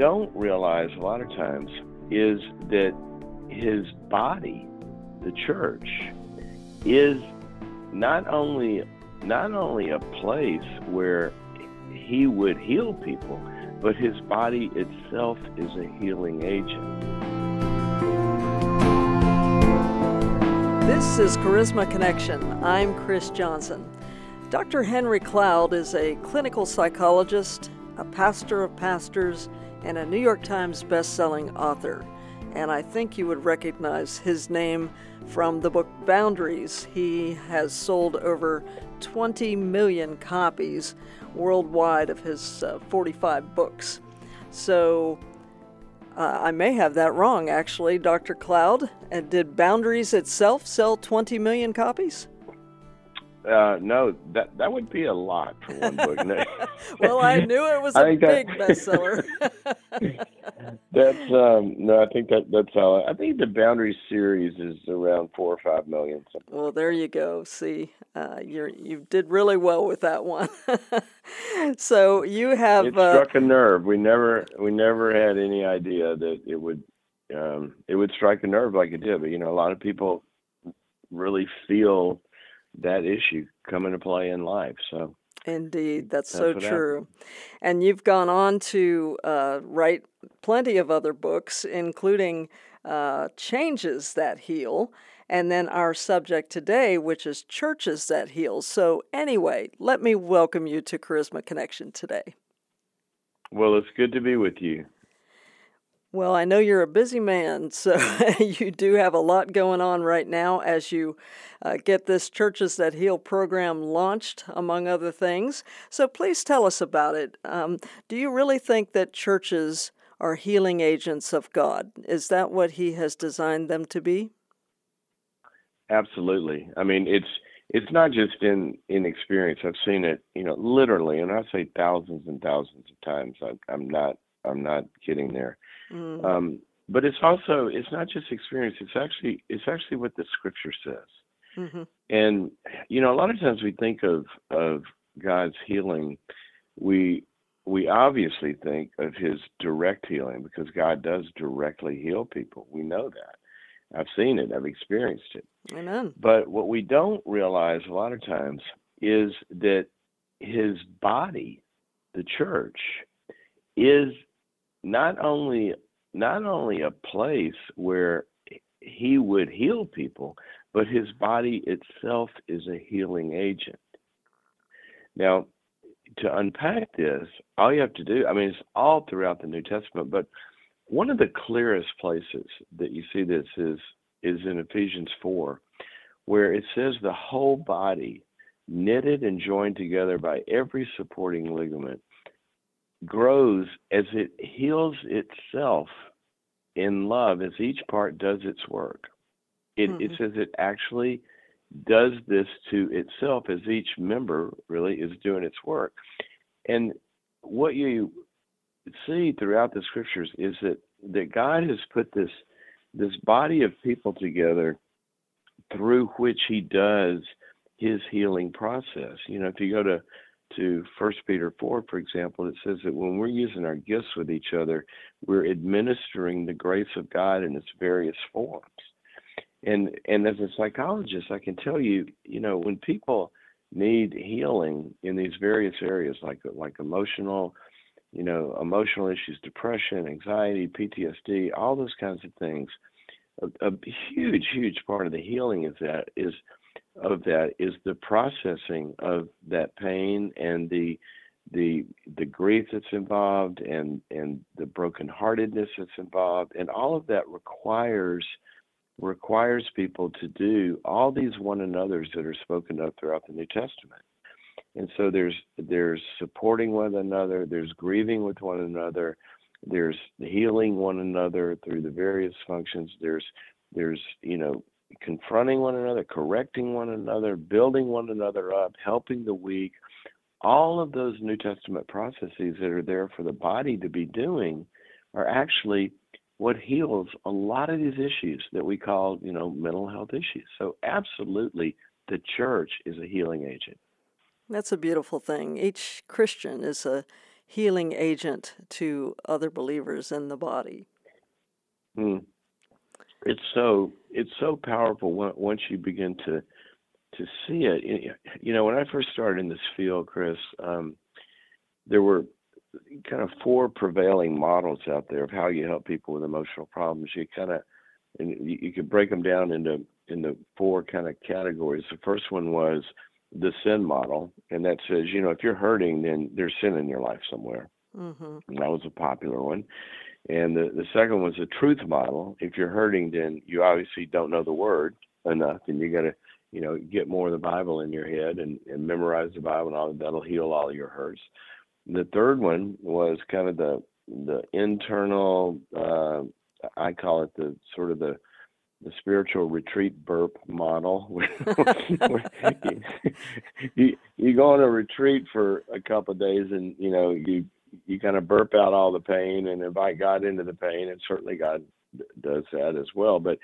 Don't realize a lot of times is that his body, the church, is not only not only a place where he would heal people, but his body itself is a healing agent. This is Charisma Connection. I'm Chris Johnson. Dr. Henry Cloud is a clinical psychologist, a pastor of pastors, and a New York Times best-selling author. And I think you would recognize his name from the book Boundaries. He has sold over 20 million copies worldwide of his uh, 45 books. So uh, I may have that wrong, actually, Dr. Cloud. And did Boundaries itself sell 20 million copies? Uh, no, that that would be a lot for one book. well, I knew it was a big that, bestseller. that's um, no, I think that that's all. I think the Boundary series is around four or five million. Something. Well, there you go. See, uh, you you did really well with that one. so you have it uh, struck uh, a nerve. We never we never had any idea that it would um, it would strike a nerve like it did. But you know, a lot of people really feel that issue come into play in life. So Indeed, that's, that's so true. And you've gone on to uh, write plenty of other books, including uh, Changes That Heal, and then our subject today, which is Churches That Heal. So, anyway, let me welcome you to Charisma Connection today. Well, it's good to be with you. Well, I know you're a busy man, so you do have a lot going on right now as you uh, get this Churches That Heal program launched, among other things. So please tell us about it. Um, do you really think that churches are healing agents of God? Is that what He has designed them to be? Absolutely. I mean, it's it's not just in in experience. I've seen it, you know, literally, and I say thousands and thousands of times. I, I'm not I'm not kidding there Mm. Um, but it's also it's not just experience. It's actually it's actually what the scripture says. Mm-hmm. And you know, a lot of times we think of of God's healing, we we obviously think of His direct healing because God does directly heal people. We know that. I've seen it. I've experienced it. Amen. But what we don't realize a lot of times is that His body, the church, is not only not only a place where he would heal people, but his body itself is a healing agent. Now, to unpack this, all you have to do, I mean, it's all throughout the New Testament, but one of the clearest places that you see this is is in Ephesians 4, where it says the whole body, knitted and joined together by every supporting ligament, grows as it heals itself in love as each part does its work. It, mm-hmm. it says it actually does this to itself as each member really is doing its work. And what you see throughout the scriptures is that, that God has put this this body of people together through which he does his healing process. You know, if you go to to First Peter 4, for example, it says that when we're using our gifts with each other, we're administering the grace of God in its various forms. And and as a psychologist, I can tell you, you know, when people need healing in these various areas, like like emotional, you know, emotional issues, depression, anxiety, PTSD, all those kinds of things, a, a huge, huge part of the healing is that is of that is the processing of that pain and the the the grief that's involved and and the brokenheartedness that's involved and all of that requires requires people to do all these one another's that are spoken of throughout the New Testament. And so there's there's supporting one another, there's grieving with one another, there's healing one another through the various functions, there's there's you know confronting one another, correcting one another, building one another up, helping the weak, all of those New Testament processes that are there for the body to be doing are actually what heals a lot of these issues that we call, you know, mental health issues. So absolutely the church is a healing agent. That's a beautiful thing. Each Christian is a healing agent to other believers in the body. Mm. It's so it's so powerful once you begin to to see it. You know, when I first started in this field, Chris, um, there were kind of four prevailing models out there of how you help people with emotional problems. You kind of and you, you could break them down into into four kind of categories. The first one was the sin model, and that says, you know, if you're hurting, then there's sin in your life somewhere. Mm-hmm. that was a popular one. And the, the second was the truth model. If you're hurting, then you obviously don't know the word enough, and you got to, you know, get more of the Bible in your head and, and memorize the Bible, and all that'll heal all your hurts. The third one was kind of the the internal. Uh, I call it the sort of the the spiritual retreat burp model you, you go on a retreat for a couple of days and you know you you kind of burp out all the pain and invite God into the pain and certainly God does that as well. But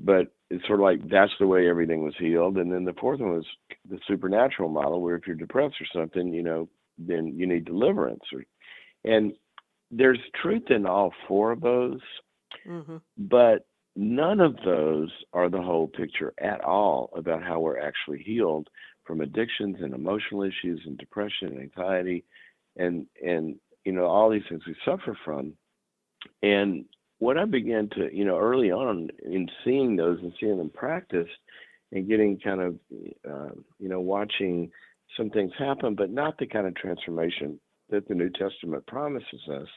but it's sort of like that's the way everything was healed. And then the fourth one was the supernatural model where if you're depressed or something you know then you need deliverance or and there's truth in all four of those mm-hmm. but None of those are the whole picture at all about how we're actually healed from addictions and emotional issues and depression and anxiety. And and you know all these things we suffer from. And what I began to you know early on in seeing those and seeing them practiced and getting kind of uh, you know watching some things happen, but not the kind of transformation that the New Testament promises us.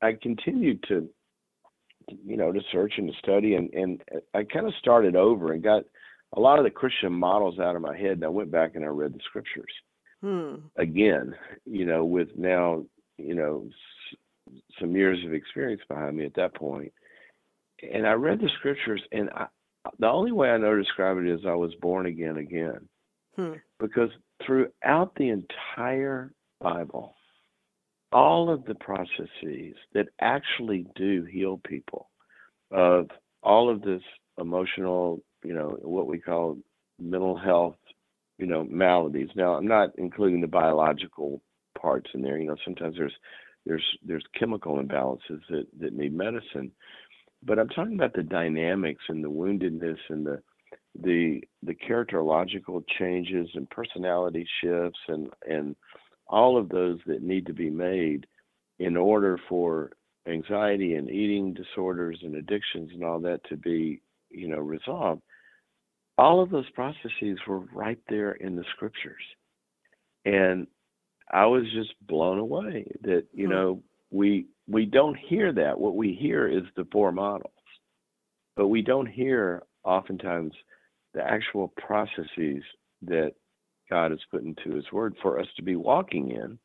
I continued to you know, to search and to study, and and I kind of started over and got a lot of the Christian models out of my head, and I went back and I read the scriptures hmm. again, you know, with now you know s- some years of experience behind me at that point, and I read the scriptures, and I, the only way I know to describe it is I was born again again, hmm. because throughout the entire Bible all of the processes that actually do heal people of all of this emotional, you know, what we call mental health, you know, maladies. Now, I'm not including the biological parts in there. You know, sometimes there's there's there's chemical imbalances that that need medicine, but I'm talking about the dynamics and the woundedness and the the the characterological changes and personality shifts and and all of those that need to be made in order for anxiety and eating disorders and addictions and all that to be, you know, resolved. All of those processes were right there in the scriptures. And I was just blown away that, you hmm. know, we we don't hear that. What we hear is the four models. But we don't hear oftentimes the actual processes that God has put into His Word for us to be walking in.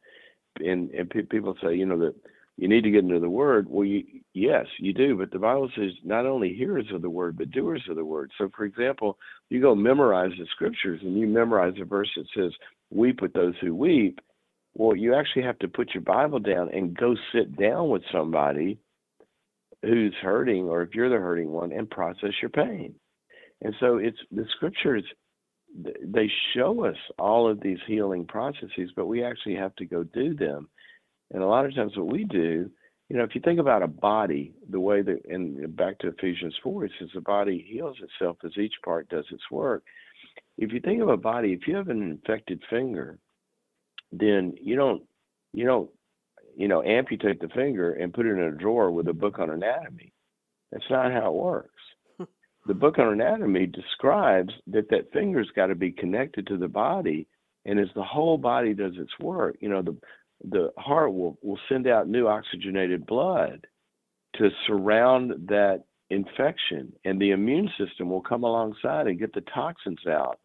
And and pe- people say, you know, that you need to get into the Word. Well, you, yes, you do. But the Bible says not only hearers of the Word, but doers of the Word. So, for example, you go memorize the Scriptures and you memorize a verse that says, "Weep with those who weep." Well, you actually have to put your Bible down and go sit down with somebody who's hurting, or if you're the hurting one, and process your pain. And so it's the scriptures they show us all of these healing processes, but we actually have to go do them. And a lot of times, what we do, you know, if you think about a body, the way that, and back to Ephesians 4, it says the body heals itself as each part does its work. If you think of a body, if you have an infected finger, then you don't, you don't, you know, amputate the finger and put it in a drawer with a book on anatomy. That's not how it works the book on anatomy describes that that finger's got to be connected to the body and as the whole body does its work you know the the heart will will send out new oxygenated blood to surround that infection and the immune system will come alongside and get the toxins out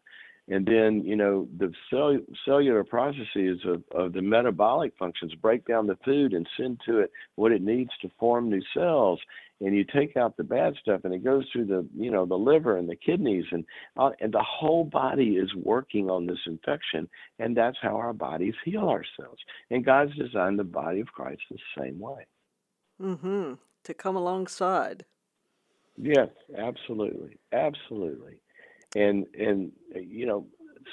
and then you know the cell, cellular processes of, of the metabolic functions break down the food and send to it what it needs to form new cells. And you take out the bad stuff and it goes through the you know the liver and the kidneys and uh, and the whole body is working on this infection and that's how our bodies heal ourselves. And god's designed the body of christ the same way. Mhm to come alongside. Yes absolutely. Absolutely and and you know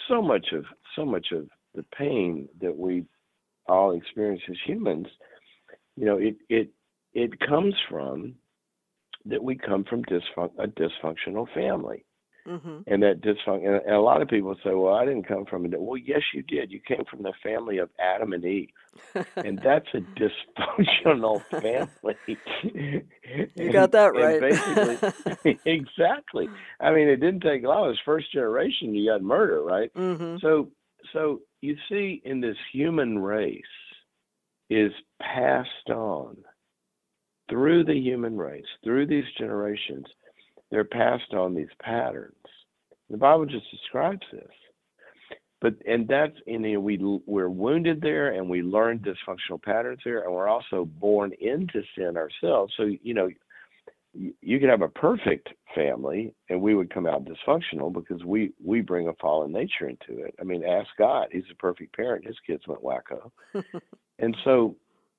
so much of so much of the pain that we all experience as humans, you know, it it it comes from that we come from dysfun- a dysfunctional family. Mm-hmm. And that dysfunction, and a lot of people say, "Well, I didn't come from it." Well, yes, you did. You came from the family of Adam and Eve, and that's a dysfunctional family. you got that right. basically, exactly. I mean, it didn't take long. It was first generation. You got murder, right? Mm-hmm. So, so you see, in this human race, is passed on through the human race, through these generations they're passed on these patterns. The Bible just describes this. But and that's in you know, we we're wounded there and we learn dysfunctional patterns there and we're also born into sin ourselves. So you know you could have a perfect family and we would come out dysfunctional because we we bring a fallen nature into it. I mean, ask God; He's a perfect parent. His kids went wacko, and so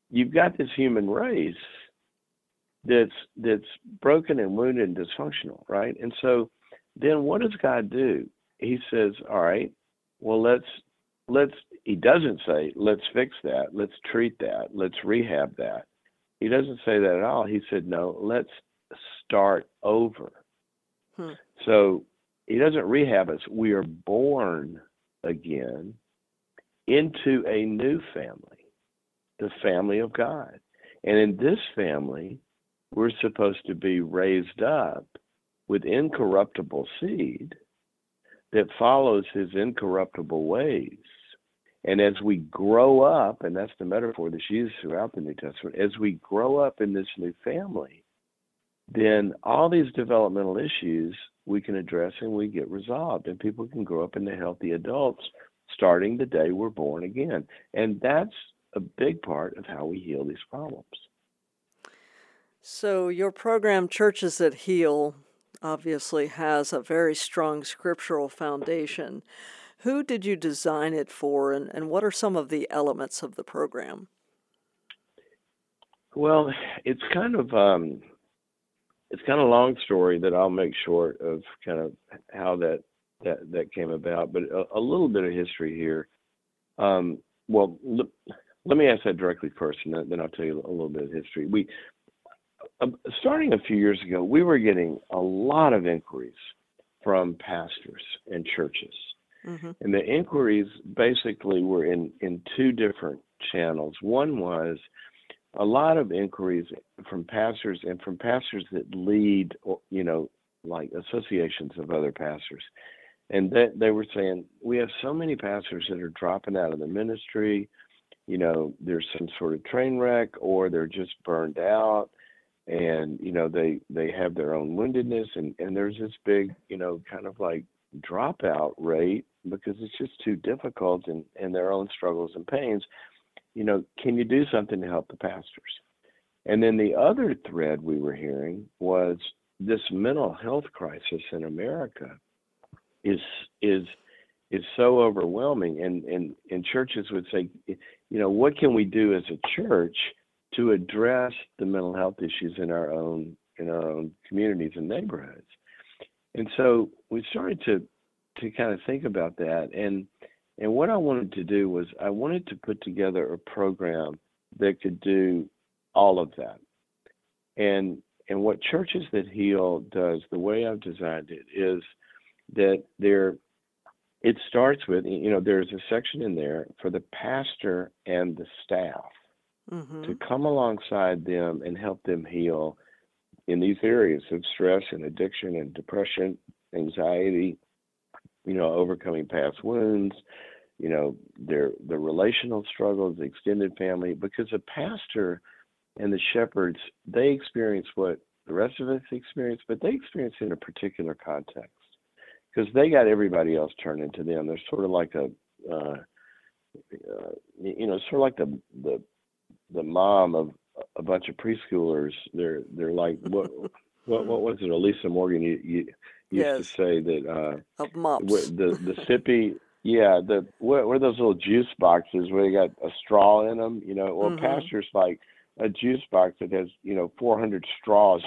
you've got this human race that's that's broken and wounded and dysfunctional, right? And so then what does God do? He says, "All right, well let's let's." He doesn't say, "Let's fix that. Let's treat that. Let's rehab that." He doesn't say that at all. He said, "No, let's start over." Hmm. So he doesn't rehab us. We are born again into a new family, the family of God. And in this family, we're supposed to be raised up with incorruptible seed that follows his incorruptible ways. And as we grow up, and that's the metaphor that's used throughout the New Testament, as we grow up in this new family, then all these developmental issues we can address and we get resolved, and people can grow up into healthy adults starting the day we're born again. And that's a big part of how we heal these problems. So, your program, Churches That Heal, obviously has a very strong scriptural foundation. Who did you design it for, and, and what are some of the elements of the program? Well, it's kind of um, it's kind of a long story that I'll make short of kind of how that that that came about, but a, a little bit of history here. Um, well, l- let me ask that directly first, and then, I'll tell you a little bit of history. We starting a few years ago, we were getting a lot of inquiries from pastors and churches. Mm-hmm. And the inquiries basically were in, in two different channels. One was a lot of inquiries from pastors and from pastors that lead, you know, like associations of other pastors. And that they were saying, we have so many pastors that are dropping out of the ministry. You know, there's some sort of train wreck or they're just burned out and you know they they have their own woundedness and and there's this big you know kind of like dropout rate because it's just too difficult and and their own struggles and pains. You know can you do something to help the pastors? And then the other thread we were hearing was this mental health crisis in america is is is so overwhelming. And and and churches would say you know what can we do as a church to address the mental health issues in our own in our own communities and neighborhoods. And so we started to to kind of think about that and and what I wanted to do was I wanted to put together a program that could do all of that. And and what churches that heal does, the way I've designed it is that there it starts with you know there's a section in there for the pastor and the staff mm-hmm. to come alongside them and help them heal in these areas of stress and addiction and depression, anxiety, you know, overcoming past wounds, you know, their the relational struggles, the extended family, because a pastor and the shepherds, they experience what the rest of us experience, but they experience it in a particular context because they got everybody else turned into them. They're sort of like a, uh, uh, you know, sort of like the the the mom of a bunch of preschoolers. They're they're like what what what was it? Elisa Morgan you, you used yes. to say that uh, of mops. the the sippy. Yeah, the what were those little juice boxes where they got a straw in them? You know, well, mm-hmm. pastors like a juice box that has you know 400 straws.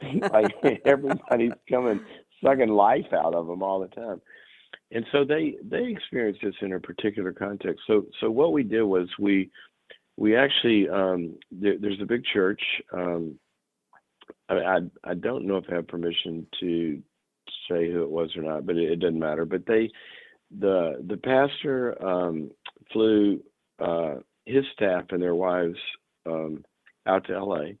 like everybody's coming sucking life out of them all the time. and so they they experienced this in a particular context. So so what we did was we we actually um, there, there's a big church. Um, I, I, I don't know if I have permission to say who it was or not, but it, it doesn't matter. But they the the pastor um, flew uh, his staff and their wives um, out to L.A.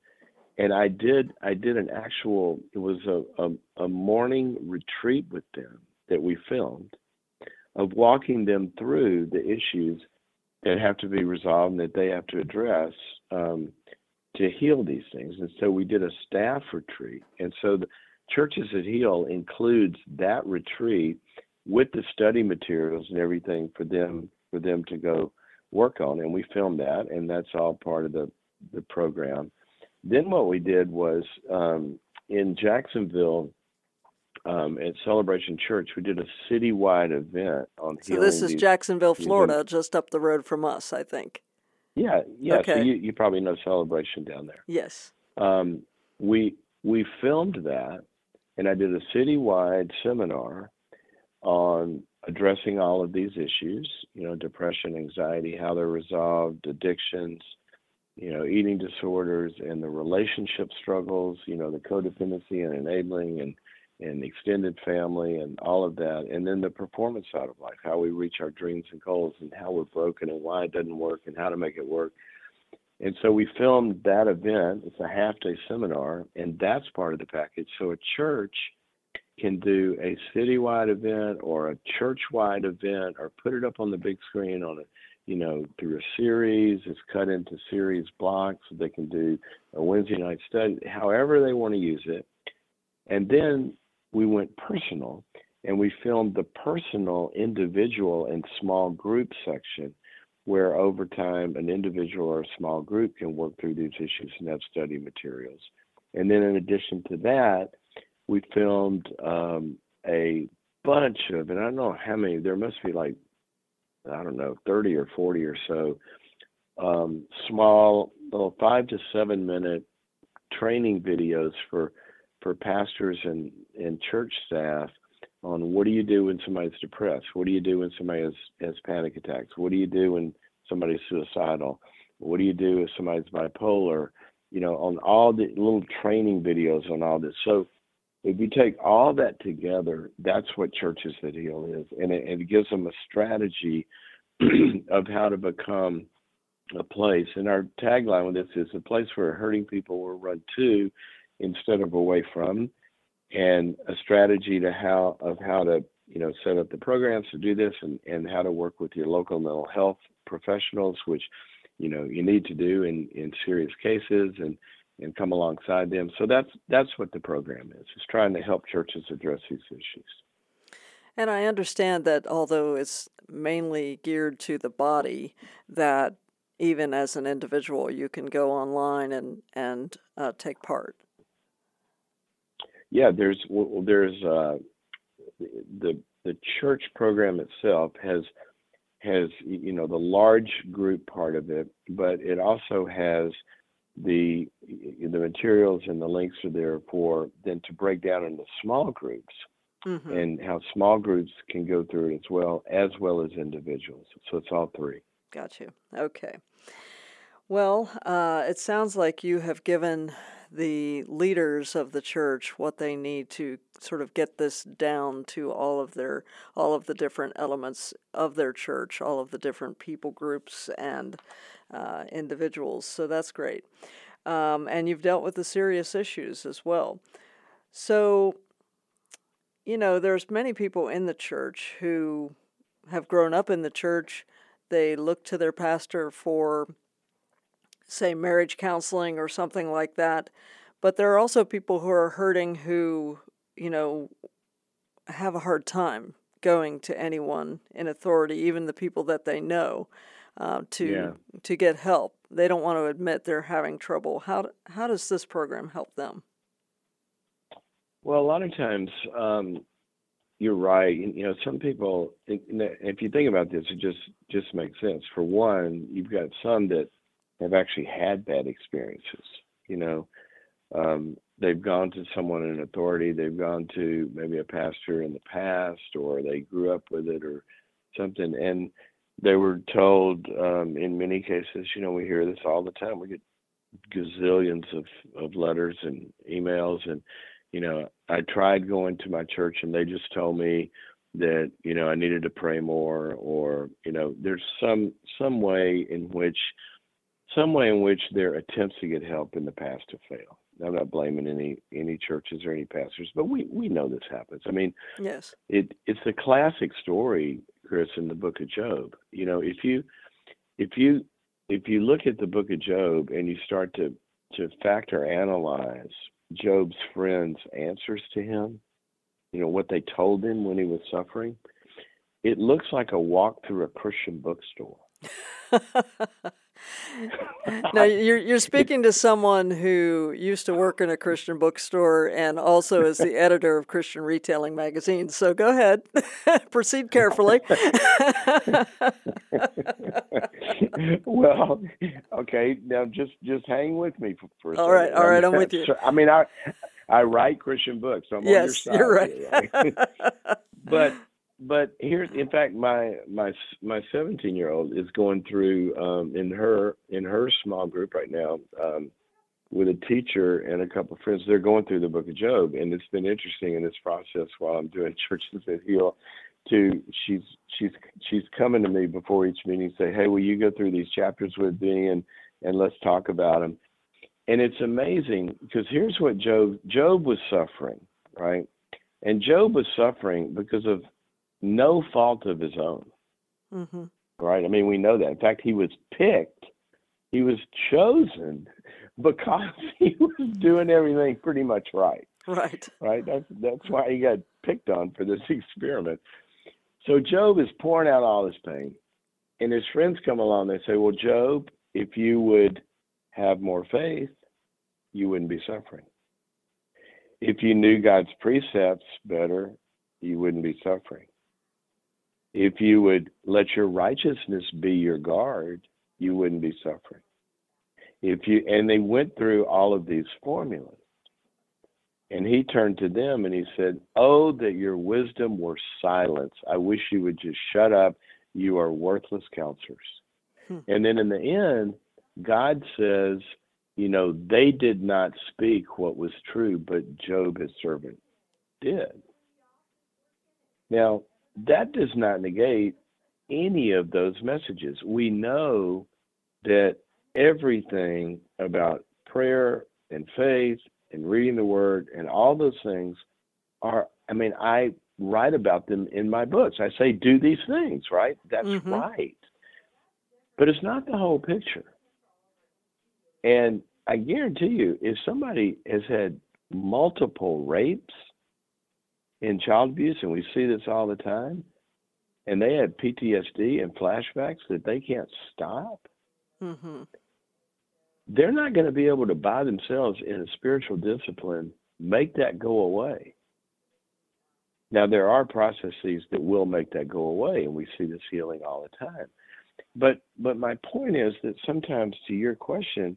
And I did I did an actual it was a, a, a morning retreat with them that we filmed of walking them through the issues that have to be resolved and that they have to address um, to heal these things. And so we did a staff retreat. And so the Churches that Heal includes that retreat with the study materials and everything for them for them to go work on. And we filmed that, and that's all part of the the program. Then what we did was um, in Jacksonville um, at Celebration Church, we did a citywide event on. So this is these, Jacksonville, Florida, just up the road from us, I think. Yeah, yeah. Okay. So you, you probably know Celebration down there. Yes. Um, we we filmed that, and I did a citywide seminar on addressing all of these issues. You know, depression, anxiety, how they're resolved, addictions, you know, eating disorders, and the relationship struggles. You know, the codependency and enabling and and extended family and all of that. And then the performance side of life, how we reach our dreams and goals and how we're broken and why it doesn't work and how to make it work. And so we filmed that event. It's a half day seminar, and that's part of the package. So a church can do a citywide event or a church wide event or put it up on the big screen on a you know, through a series, it's cut into series blocks. So they can do a Wednesday night study, however they want to use it. And then we went personal and we filmed the personal, individual, and small group section where over time an individual or a small group can work through these issues and have study materials. And then in addition to that, we filmed um, a bunch of, and I don't know how many, there must be like, I don't know, 30 or 40 or so um, small, little five to seven minute training videos for for pastors and, and church staff on what do you do when somebody's depressed? What do you do when somebody has, has panic attacks? What do you do when somebody's suicidal? What do you do if somebody's bipolar? You know, on all the little training videos on all this. So if you take all that together, that's what Churches That Heal is. And it, it gives them a strategy of how to become a place. And our tagline with this is a place where hurting people will run to instead of away from, and a strategy to how of how to you know set up the programs to do this, and and how to work with your local mental health professionals, which you know you need to do in in serious cases, and and come alongside them. So that's that's what the program is. It's trying to help churches address these issues. And I understand that although it's mainly geared to the body, that even as an individual, you can go online and and uh, take part yeah, there's well, there's uh, the the church program itself has has you know the large group part of it, but it also has the the materials and the links are there for then to break down into small groups mm-hmm. and how small groups can go through it as well as well as individuals. So it's all three. Got you. Okay. Well, uh, it sounds like you have given the leaders of the church what they need to sort of get this down to all of their all of the different elements of their church, all of the different people groups and uh, individuals. So that's great. Um, and you've dealt with the serious issues as well. So, you know, there's many people in the church who have grown up in the church. They look to their pastor for say, marriage counseling or something like that. But there are also people who are hurting who, you know, have a hard time going to anyone in authority, even the people that they know, uh, to yeah. to get help. They don't want to admit they're having trouble. How how does this program help them? Well, a lot of times, um, you're right. You know, some people. If you think about this, it just just makes sense. For one, you've got some that have actually had bad experiences. You know, um, they've gone to someone in authority, they've gone to maybe a pastor in the past, or they grew up with it, or something, and they were told um, in many cases, you know, we hear this all the time. We get gazillions of, of letters and emails, and you know, I tried going to my church, and they just told me that you know I needed to pray more, or you know, there's some some way in which some way in which their attempts to get help in the past have failed. I'm not blaming any any churches or any pastors, but we we know this happens. I mean, yes, it it's a classic story, Chris, in the Book of Job. You know, if you if you if you look at the Book of Job and you start to to factor analyze Job's friends' answers to him, you know what they told him when he was suffering, it looks like a walk through a Christian bookstore. now you're you're speaking to someone who used to work in a Christian bookstore and also is the editor of Christian Retailing magazine. So go ahead, proceed carefully. well, okay. Now just just hang with me for, for a all right, all right, I'm with you. I mean, I I write Christian books. So I'm yes, on your side, you're right. but but here's in fact my my my 17 year old is going through um, in her in her small group right now um, with a teacher and a couple of friends. They're going through the book of job and it's been interesting in this process while i'm doing churches that heal to she's she's she's coming to me before each meeting say hey will you go through these chapters with me and and let's talk about them and it's amazing because here's what job job was suffering right? And job was suffering because of no fault of his own. Mm-hmm. Right? I mean, we know that. In fact, he was picked, he was chosen because he was doing everything pretty much right. Right. Right? That's that's why he got picked on for this experiment. So Job is pouring out all his pain. And his friends come along, they say, Well, Job, if you would have more faith, you wouldn't be suffering. If you knew God's precepts better, you wouldn't be suffering. If you would let your righteousness be your guard, you wouldn't be suffering. If you and they went through all of these formulas. And he turned to them and he said, Oh, that your wisdom were silence. I wish you would just shut up. You are worthless counselors. Hmm. And then in the end, God says, You know, they did not speak what was true, but Job, his servant, did. Now, that does not negate any of those messages. We know that everything about prayer and faith and reading the word and all those things are, I mean, I write about them in my books. I say, do these things, right? That's mm-hmm. right. But it's not the whole picture. And I guarantee you, if somebody has had multiple rapes, in child abuse, and we see this all the time, and they have PTSD and flashbacks that they can't stop, mm-hmm. they're not going to be able to by themselves in a spiritual discipline make that go away. Now there are processes that will make that go away, and we see this healing all the time. But but my point is that sometimes, to your question,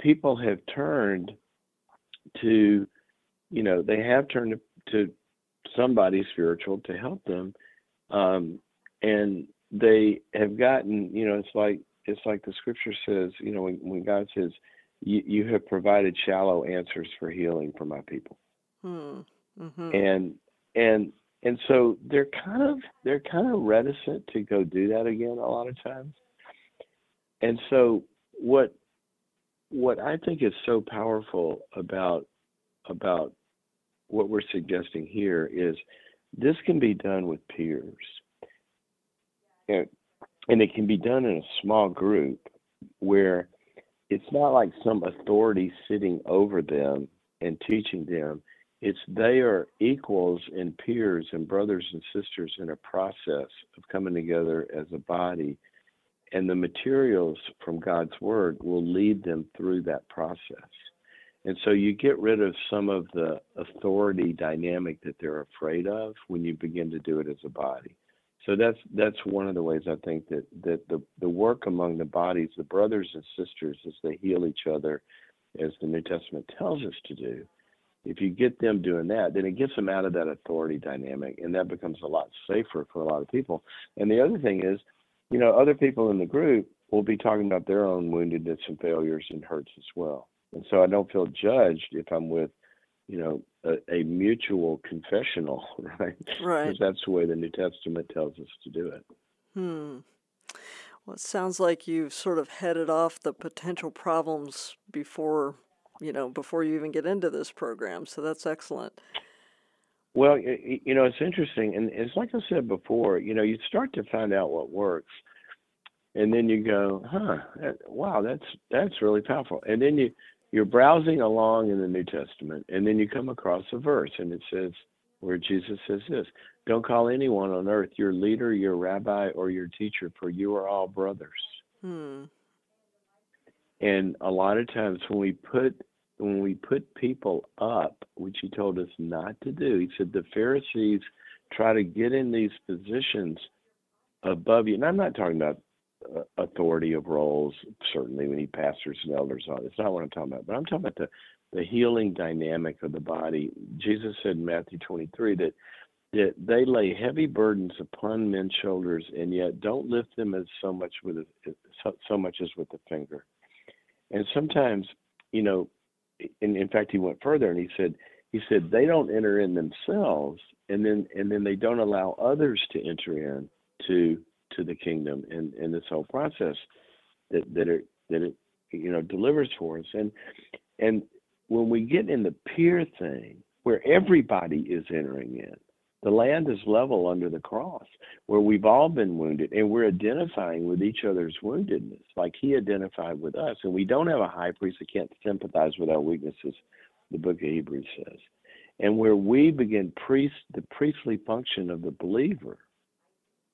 people have turned to, you know, they have turned to, to somebody spiritual to help them um, and they have gotten you know it's like it's like the scripture says you know when, when god says you, have provided shallow answers for healing for my people hmm. mm-hmm. and and and so they're kind of they're kind of reticent to go do that again a lot of times and so what what i think is so powerful about about what we're suggesting here is this can be done with peers. And, and it can be done in a small group where it's not like some authority sitting over them and teaching them. It's they are equals and peers and brothers and sisters in a process of coming together as a body. And the materials from God's word will lead them through that process. And so you get rid of some of the authority dynamic that they're afraid of when you begin to do it as a body. So that's that's one of the ways I think that that the the work among the bodies, the brothers and sisters, as they heal each other, as the New Testament tells us to do, if you get them doing that, then it gets them out of that authority dynamic, and that becomes a lot safer for a lot of people. And the other thing is, you know, other people in the group will be talking about their own woundedness and failures and hurts as well. And so I don't feel judged if I'm with, you know, a, a mutual confessional, right? Right. Because that's the way the New Testament tells us to do it. Hmm. Well, it sounds like you've sort of headed off the potential problems before, you know, before you even get into this program. So that's excellent. Well, you know, it's interesting, and it's like I said before. You know, you start to find out what works, and then you go, "Huh, wow, that's that's really powerful." And then you you're browsing along in the New Testament, and then you come across a verse, and it says where Jesus says this: "Don't call anyone on earth your leader, your rabbi, or your teacher, for you are all brothers." Hmm. And a lot of times when we put when we put people up, which he told us not to do, he said the Pharisees try to get in these positions above you. And I'm not talking about authority of roles, certainly we need pastors and elders on. It's not what I'm talking about. But I'm talking about the, the healing dynamic of the body. Jesus said in Matthew 23 that that they lay heavy burdens upon men's shoulders and yet don't lift them as so much with a, so, so much as with the finger. And sometimes, you know, in, in fact, he went further and he said, he said they don't enter in themselves, and then and then they don't allow others to enter in to to the kingdom and this whole process that that it that it you know delivers for us. And and when we get in the peer thing, where everybody is entering in, the land is level under the cross, where we've all been wounded and we're identifying with each other's woundedness, like he identified with us. And we don't have a high priest that can't sympathize with our weaknesses, the book of Hebrews says. And where we begin priest the priestly function of the believer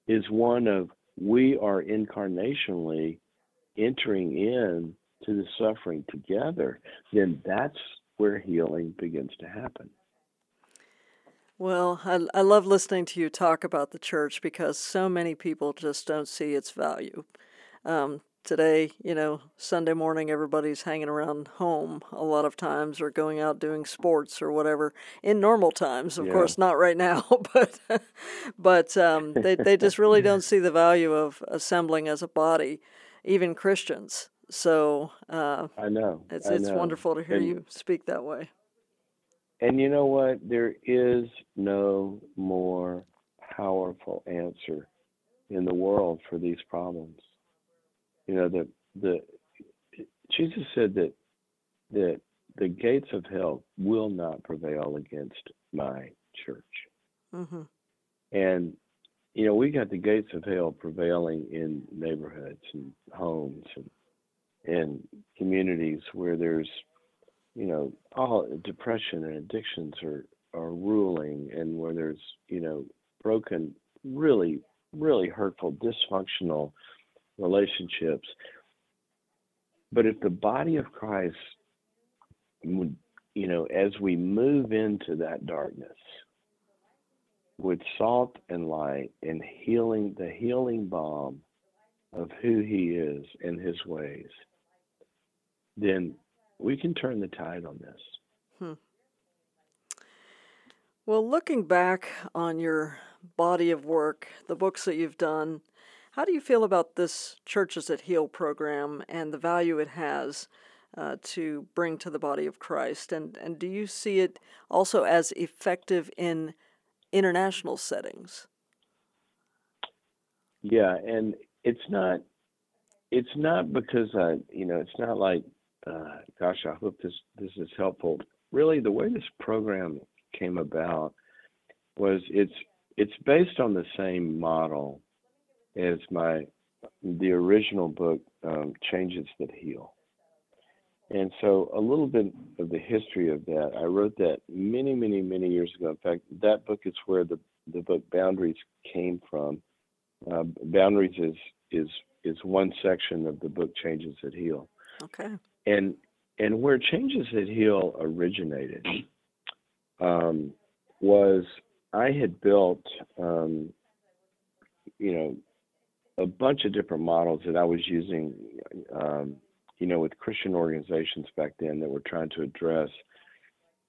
is one of we are incarnationally entering in to the suffering together, then that's where healing begins to happen. Well, I, I love listening to you talk about the church because so many people just don't see its value. Um, today, you know, Sunday morning, everybody's hanging around home a lot of times or going out doing sports or whatever. In normal times, of Yeah. course, not right now, but but um, they they just really don't see the value of assembling as a body, even Christians. So uh, I know. it's I it's know. wonderful to hear And- you speak that way. And you know what? There is no more powerful answer in the world for these problems. You know, the the Jesus said that that the gates of hell will not prevail against my church. hmm And you know, we got the gates of hell prevailing in neighborhoods and homes and and communities where there's you know all depression and addictions are are ruling and where there's you know broken really really hurtful dysfunctional relationships. But if the body of christ would you know as we move into that darkness with salt and light and healing the healing balm of who he is and his ways then we can turn the tide on this. Hmm. Well, looking back on your body of work, the books that you've done, how do you feel about this Churches that Heal program and the value it has uh, to bring to the body of Christ? And, and do you see it also as effective in international settings? Yeah, and it's not it's not because I you know it's not like uh, gosh I hope this this is helpful. Really, the way this program came about was it's it's based on the same model as my the original book um, Changes That Heal. And so a little bit of the history of that. I wrote that many, many, many years ago. In fact, that book is where the, the book Boundaries came from. Uh, Boundaries is is is one section of the book Changes That Heal, Okay. and and where Changes That Heal originated um, was I had built, um, you know, a bunch of different models that I was using, um, you know, with Christian organizations back then that were trying to address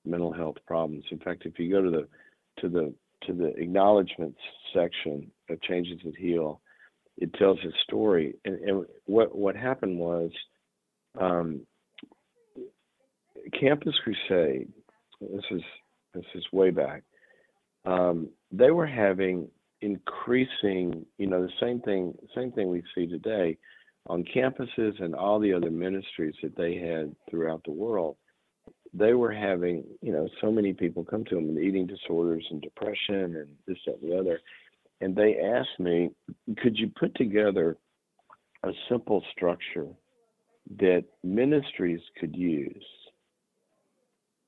mental health problems. In fact, if you go to the to the to the acknowledgments section of Changes That Heal, it tells his story. And, and what what happened was, um, Campus Crusade. This is this is way back. Um, they were having increasing, you know, the same thing same thing we see today on campuses and all the other ministries that they had throughout the world they were having, you know, so many people come to them with eating disorders and depression and this, that, and the other. And they asked me, could you put together a simple structure that ministries could use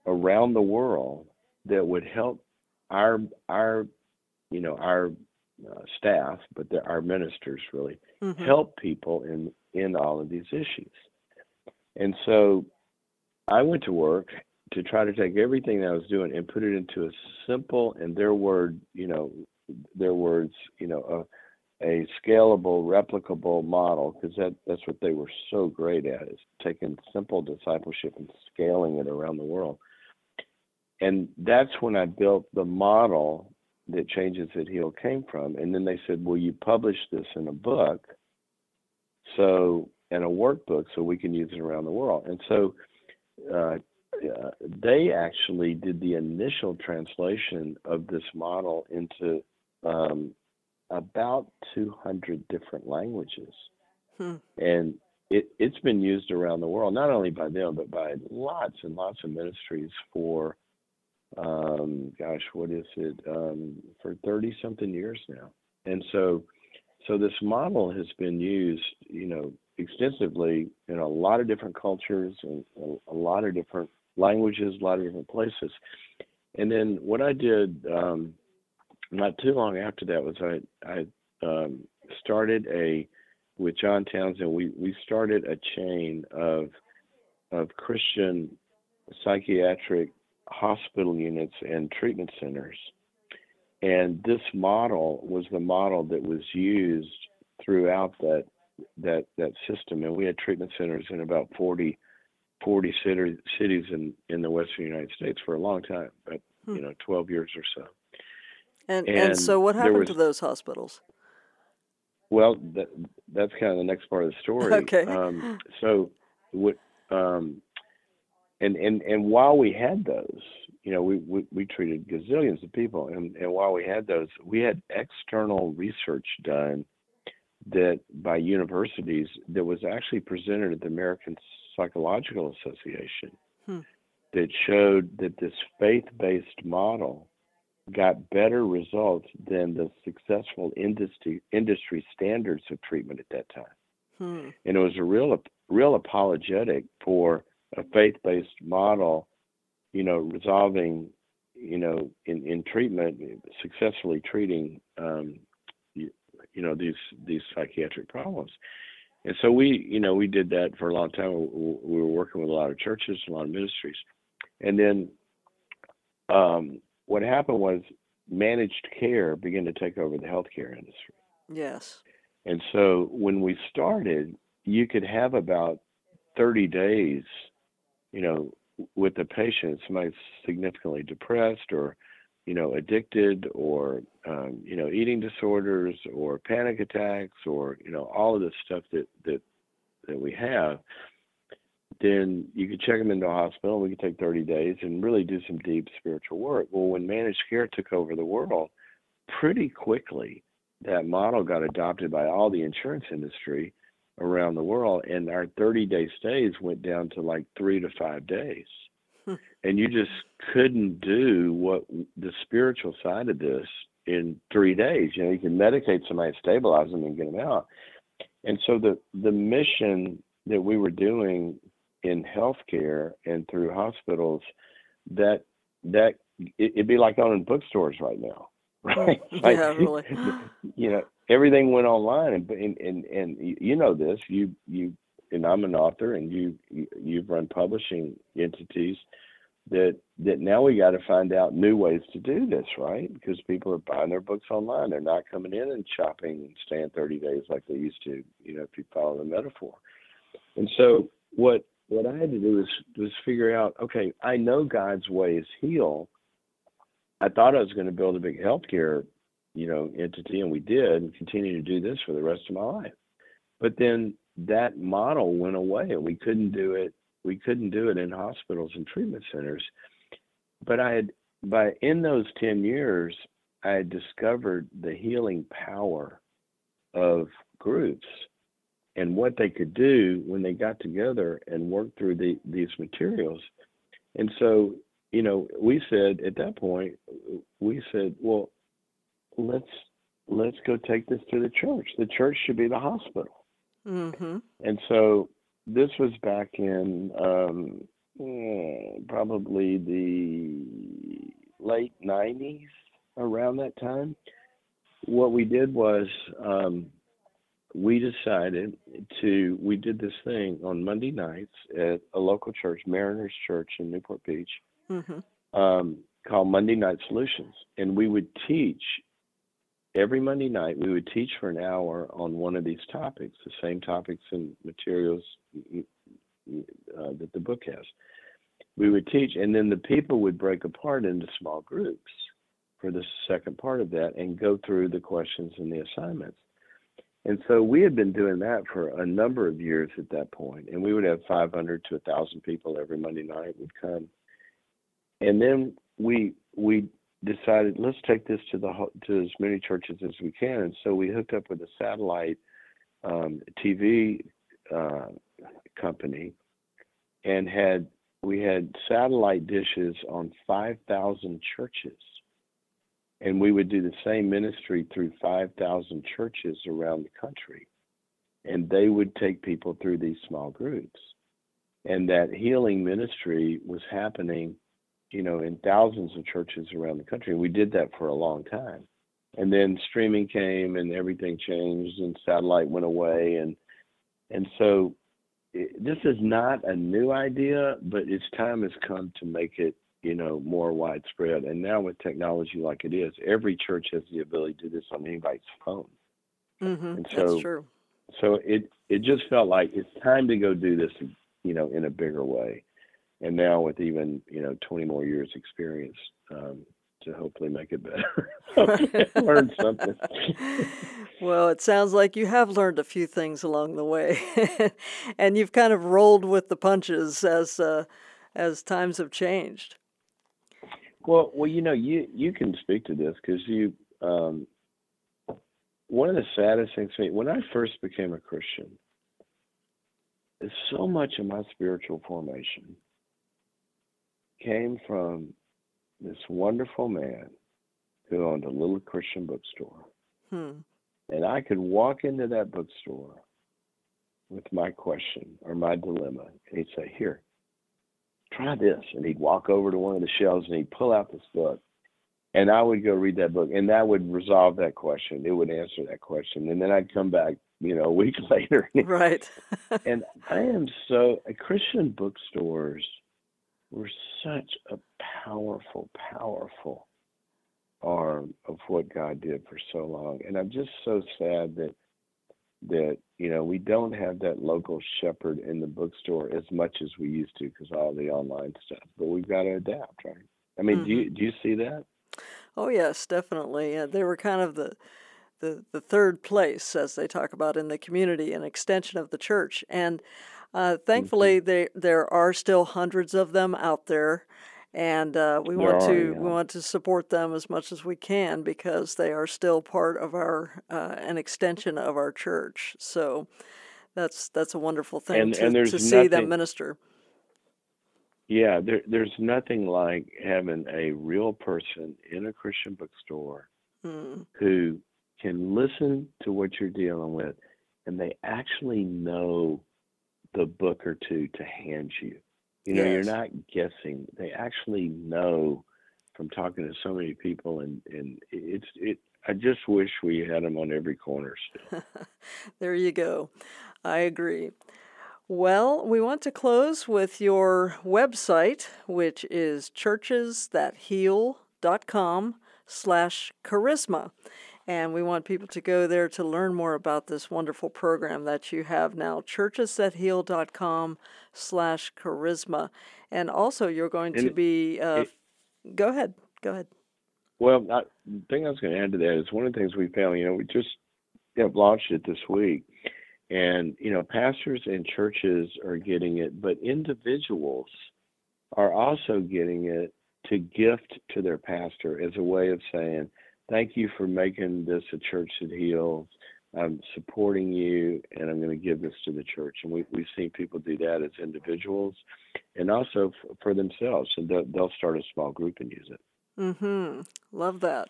around the world that would help our our you know our uh, staff, but the, our ministers really mm-hmm. help people in in all of these issues. And so I went to work to try to take everything that I was doing and put it into a simple and their word, you know, their words, you know, a, a scalable, replicable model, because that that's what they were so great at is taking simple discipleship and scaling it around the world. And that's when I built the model that Changes That Heal came from. And then they said, "Will you publish this in a book?" So and a workbook so we can use it around the world. And so uh, uh, they actually did the initial translation of this model into um, about 200 different languages. Hmm. And it, it's been used around the world, not only by them, but by lots and lots of ministries for, um, gosh, what is it, um, for 30 something years now. And so, so this model has been used, you know, extensively in a lot of different cultures and a, a lot of different languages, a lot of different places. And then what I did um, not too long after that was I I um, started a with John Townsend. We we started a chain of of Christian psychiatric hospital units and treatment centers. And this model was the model that was used throughout that that that system. And we had treatment centers in about 40 40 city, cities in, in the western United States for a long time, but hmm. you know, 12 years or so. And, and, and so what happened was, to those hospitals? Well, that, that's kind of the next part of the story. Okay. Um, so what, um, and, and, and while we had those, you know, we, we, we treated gazillions of people. And, and while we had those, we had external research done that by universities that was actually presented at the American Psychological Association hmm. that showed that this faith based model got better results than the successful industry industry standards of treatment at that time. Hmm. And it was a real real apologetic for a faith based model, you know, resolving, you know, in, in treatment, successfully treating um, you, you know these these psychiatric problems. And so we, you know, we did that for a long time. We were working with a lot of churches, a lot of ministries, and then um, what happened was managed care began to take over the healthcare industry. Yes. And so when we started, you could have about 30 days, you know, with the patient, somebody significantly depressed or you know, addicted or, um, you know, eating disorders or panic attacks or, you know, all of this stuff that, that, that we have, then you could check them into a hospital. We could take 30 days and really do some deep spiritual work. Well, when managed care took over the world, pretty quickly that model got adopted by all the insurance industry around the world, and our 30 day stays went down to like three to five days. Hmm. and you just couldn't do what the spiritual side of this in three days. You know, you can medicate somebody, stabilize them, and get them out. And so the the mission that we were doing in healthcare and through hospitals, that that it, would be like owning bookstores right now, right? like, yeah, really. You know, everything went online, and and and, and you know this. You you and I'm an author, and you, you you've run publishing entities that that now we got to find out new ways to do this, right? Because people are buying their books online. They're not coming in and shopping and staying 30 days like they used to, you know, if you follow the metaphor. And so what what I had to do was was figure out, okay, I know God's ways heal. I thought I was going to build a big healthcare, you know, entity, and we did, and continue to do this for the rest of my life. But then that model went away, and we couldn't do it. We couldn't do it in hospitals and treatment centers. But I had, by in those ten years, I had discovered the healing power of groups and what they could do when they got together and worked through the, these materials. And so, you know, we said at that point, we said, well, let's let's go take this to the church. The church should be the hospital. Mm-hmm. And so this was back in um, eh, probably the late 90s, around that time. What we did was um, we decided to we did this thing on Monday nights at a local church, Mariners Church in Newport Beach, Mm-hmm. um, called Monday Night Solutions, and we would teach every Monday night. We would teach for an hour on one of these topics, the same topics and materials uh, that the book has. We would teach, and then the people would break apart into small groups for the second part of that and go through the questions and the assignments. And so we had been doing that for a number of years at that point, and we would have 500 to 1,000 people every Monday night would come. And then we we decided let's take this to the to as many churches as we can, and so we hooked up with a satellite um, TV uh, company and had we had satellite dishes on 5,000 churches and we would do the same ministry through 5,000 churches around the country. And they would take people through these small groups. And that healing ministry was happening, you know, in thousands of churches around the country. And we did that for a long time. And then streaming came and everything changed and satellite went away. And, and so it, this is not a new idea, but its time has come to make it you know, more widespread. And now with technology like it is, every church has the ability to do this on anybody's phone. Mm-hmm. And That's so, true. so it it just felt like it's time to go do this, you know, in a bigger way. And now with even you know 20 more years experience, um, to hopefully make it better. Learn something. well, it sounds like you have learned a few things along the way, and you've kind of rolled with the punches as uh, as times have changed. Well, well, you know, you you can speak to this because you. Um, one of the saddest things for me when I first became a Christian is so much of my spiritual formation came from this wonderful man who owned a little Christian bookstore. Hmm. And I could walk into that bookstore with my question or my dilemma, and he'd say, Here, try this. And he'd walk over to one of the shelves and he'd pull out this book. And I would go read that book, and that would resolve that question. It would answer that question. And then I'd come back, you know, a week later. Right. and I am so, a Christian bookstores were such a powerful, powerful arm of what God did for so long. And I'm just so sad that that you know we don't have that local shepherd in the bookstore as much as we used to because all the online stuff but we've got to adapt right i mean mm-hmm. do you do you see that oh yes definitely yeah, they were kind of the the the third place as they talk about in the community an extension of the church and uh, thankfully mm-hmm. they, there are still hundreds of them out there and uh, we want to yeah. we want to support them as much as we can because they are still part of our uh, an extension of our church. So that's that's a wonderful thing and, to, and to see them minister. Yeah, there, there's nothing like having a real person in a Christian bookstore mm. who can listen to what you're dealing with, and they actually know the book or two to hand you. You know, yes. you're not guessing. They actually know from talking to so many people, and and it's it. I just wish we had them on every corner still. there you go. I agree. Well, we want to close with your website, which is churchesthatheal.com slash charisma. And we want people to go there to learn more about this wonderful program that you have now, churchesthatheal.com slash charisma. And also, you're going and to be, uh, it, go ahead, go ahead. Well, I, the thing I was going to add to that is one of the things we found, you know, we just you know, launched it this week. And, you know, pastors and churches are getting it, but individuals are also getting it to gift to their pastor as a way of saying, thank you for making this a church that heals. I'm supporting you, and I'm going to give this to the church. And we, we've seen people do that as individuals, and also f- for themselves. And they'll, they'll start a small group and use it. Mm-hmm. Love that.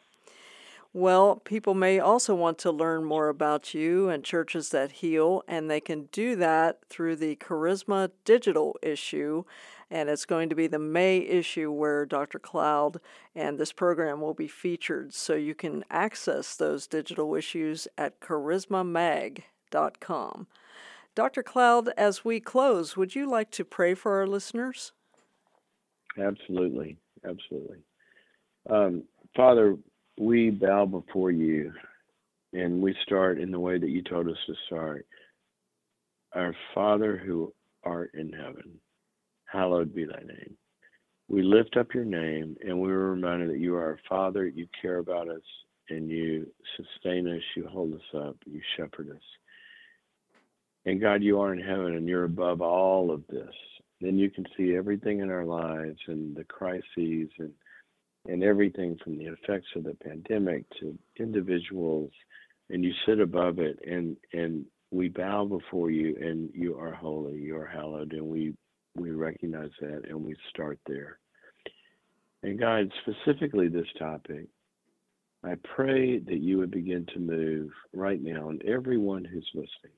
Well, people may also want to learn more about you and churches that heal, and they can do that through the Charisma Digital issue and it's going to be the May issue where Dr. Cloud and this program will be featured. So you can access those digital issues at charismamag.com. Dr. Cloud, as we close, would you like to pray for our listeners? Absolutely. Absolutely. Um, Father, we bow before you and we start in the way that you told us to start. Our Father who art in heaven hallowed be thy name. We lift up your name and we are reminded that you are our Father, you care about us, and you sustain us, you hold us up, you shepherd us. And God, you are in heaven and you're above all of this. Then you can see everything in our lives and the crises and and everything from the effects of the pandemic to individuals and you sit above it and and we bow before you and you are holy you are hallowed and we we recognize that and we start there. And God, specifically this topic, I pray that you would begin to move right now and everyone who's listening.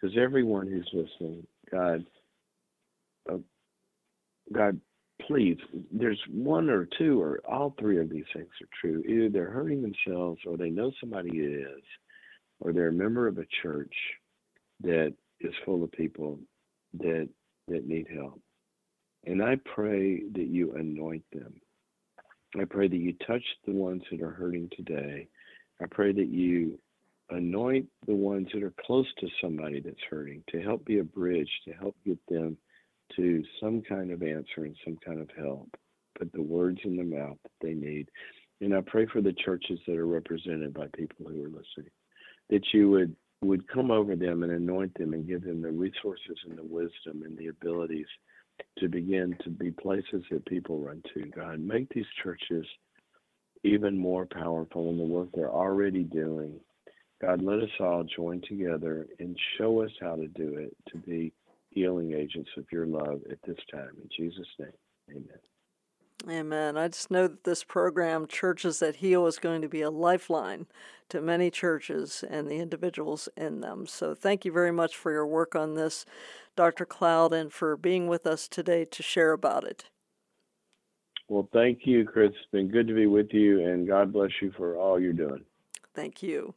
Because everyone who's listening, God, uh, God, please, there's one or two or all three of these things are true. Either they're hurting themselves or they know somebody is, or they're a member of a church that is full of people that that need help. And I pray that you anoint them. I pray that you touch the ones that are hurting today. I pray that you anoint the ones that are close to somebody that's hurting to help be a bridge, to help get them to some kind of answer and some kind of help. Put the words in the mouth that they need. And I pray for the churches that are represented by people who are listening, that you would would come over them and anoint them and give them the resources and the wisdom and the abilities to begin to be places that people run to. God, make these churches even more powerful in the work they're already doing. God, let us all join together and show us how to do it to be healing agents of your love at this time. In Jesus' name, amen. Amen. I just know that this program, Churches That Heal, is going to be a lifeline to many churches and the individuals in them. So thank you very much for your work on this, Dr. Cloud, and for being with us today to share about it. Well, thank you, Chris. It's been good to be with you, and God bless you for all you're doing. Thank you.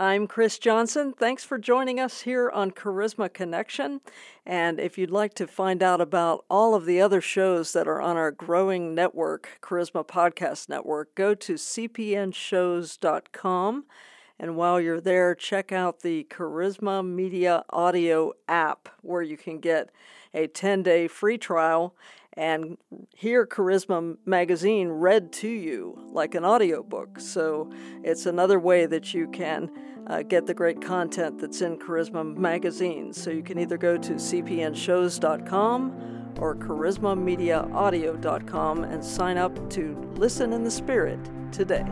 I'm Chris Johnson. Thanks for joining us here on Charisma Connection. And if you'd like to find out about all of the other shows that are on our growing network, Charisma Podcast Network, go to cpnshows.com. And while you're there, check out the Charisma Media Audio app where you can get a 10 day free trial and hear Charisma Magazine read to you like an audiobook. So it's another way that you can uh, get the great content that's in Charisma Magazine. So you can either go to cpnshows.com or charismamediaaudio.com and sign up to listen in the Spirit today.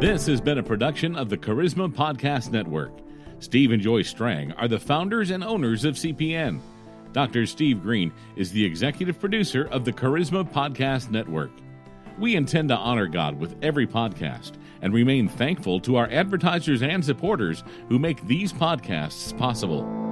This has been a production of the Charisma Podcast Network. Steve and Joy Strang are the founders and owners of CPN. Dr. Steve Green is the executive producer of the Charisma Podcast Network. We intend to honor God with every podcast and remain thankful to our advertisers and supporters who make these podcasts possible.